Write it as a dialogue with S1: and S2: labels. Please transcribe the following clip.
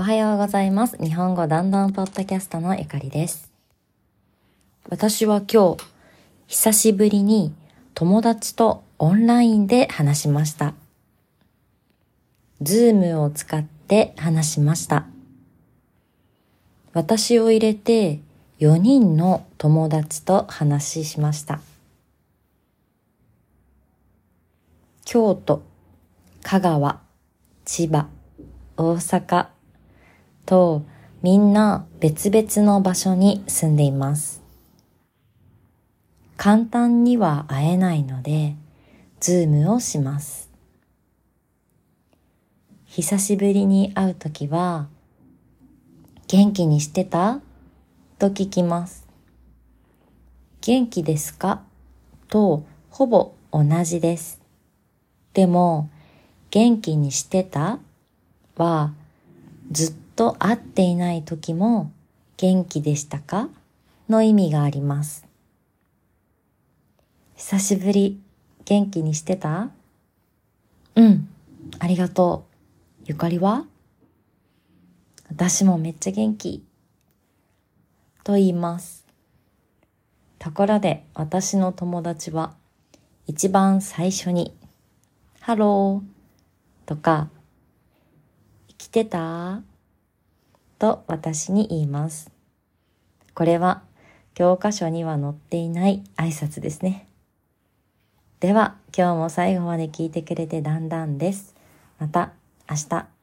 S1: おはようございます。日本語だんだんポッドキャストのゆかりです。私は今日、久しぶりに友達とオンラインで話しました。ズームを使って話しました。私を入れて4人の友達と話しました。京都、香川、千葉、大阪とみんな別々の場所に住んでいます。簡単には会えないので、ズームをします。久しぶりに会うときは、元気にしてた？と聞きます。元気ですか？とほぼ同じです。でも、元気にしてた？は、ずっと会っていない時も元気でしたか？の意味があります。久しぶり、元気にしてた？うん、ありがとう。ゆかりは？私もめっちゃ元気。と言います。ところで私の友達は一番最初にハローとか生きてた？と私に言います。これは教科書には載っていない挨拶ですね。では今日も最後まで聞いてくれてだんだんです。また明日。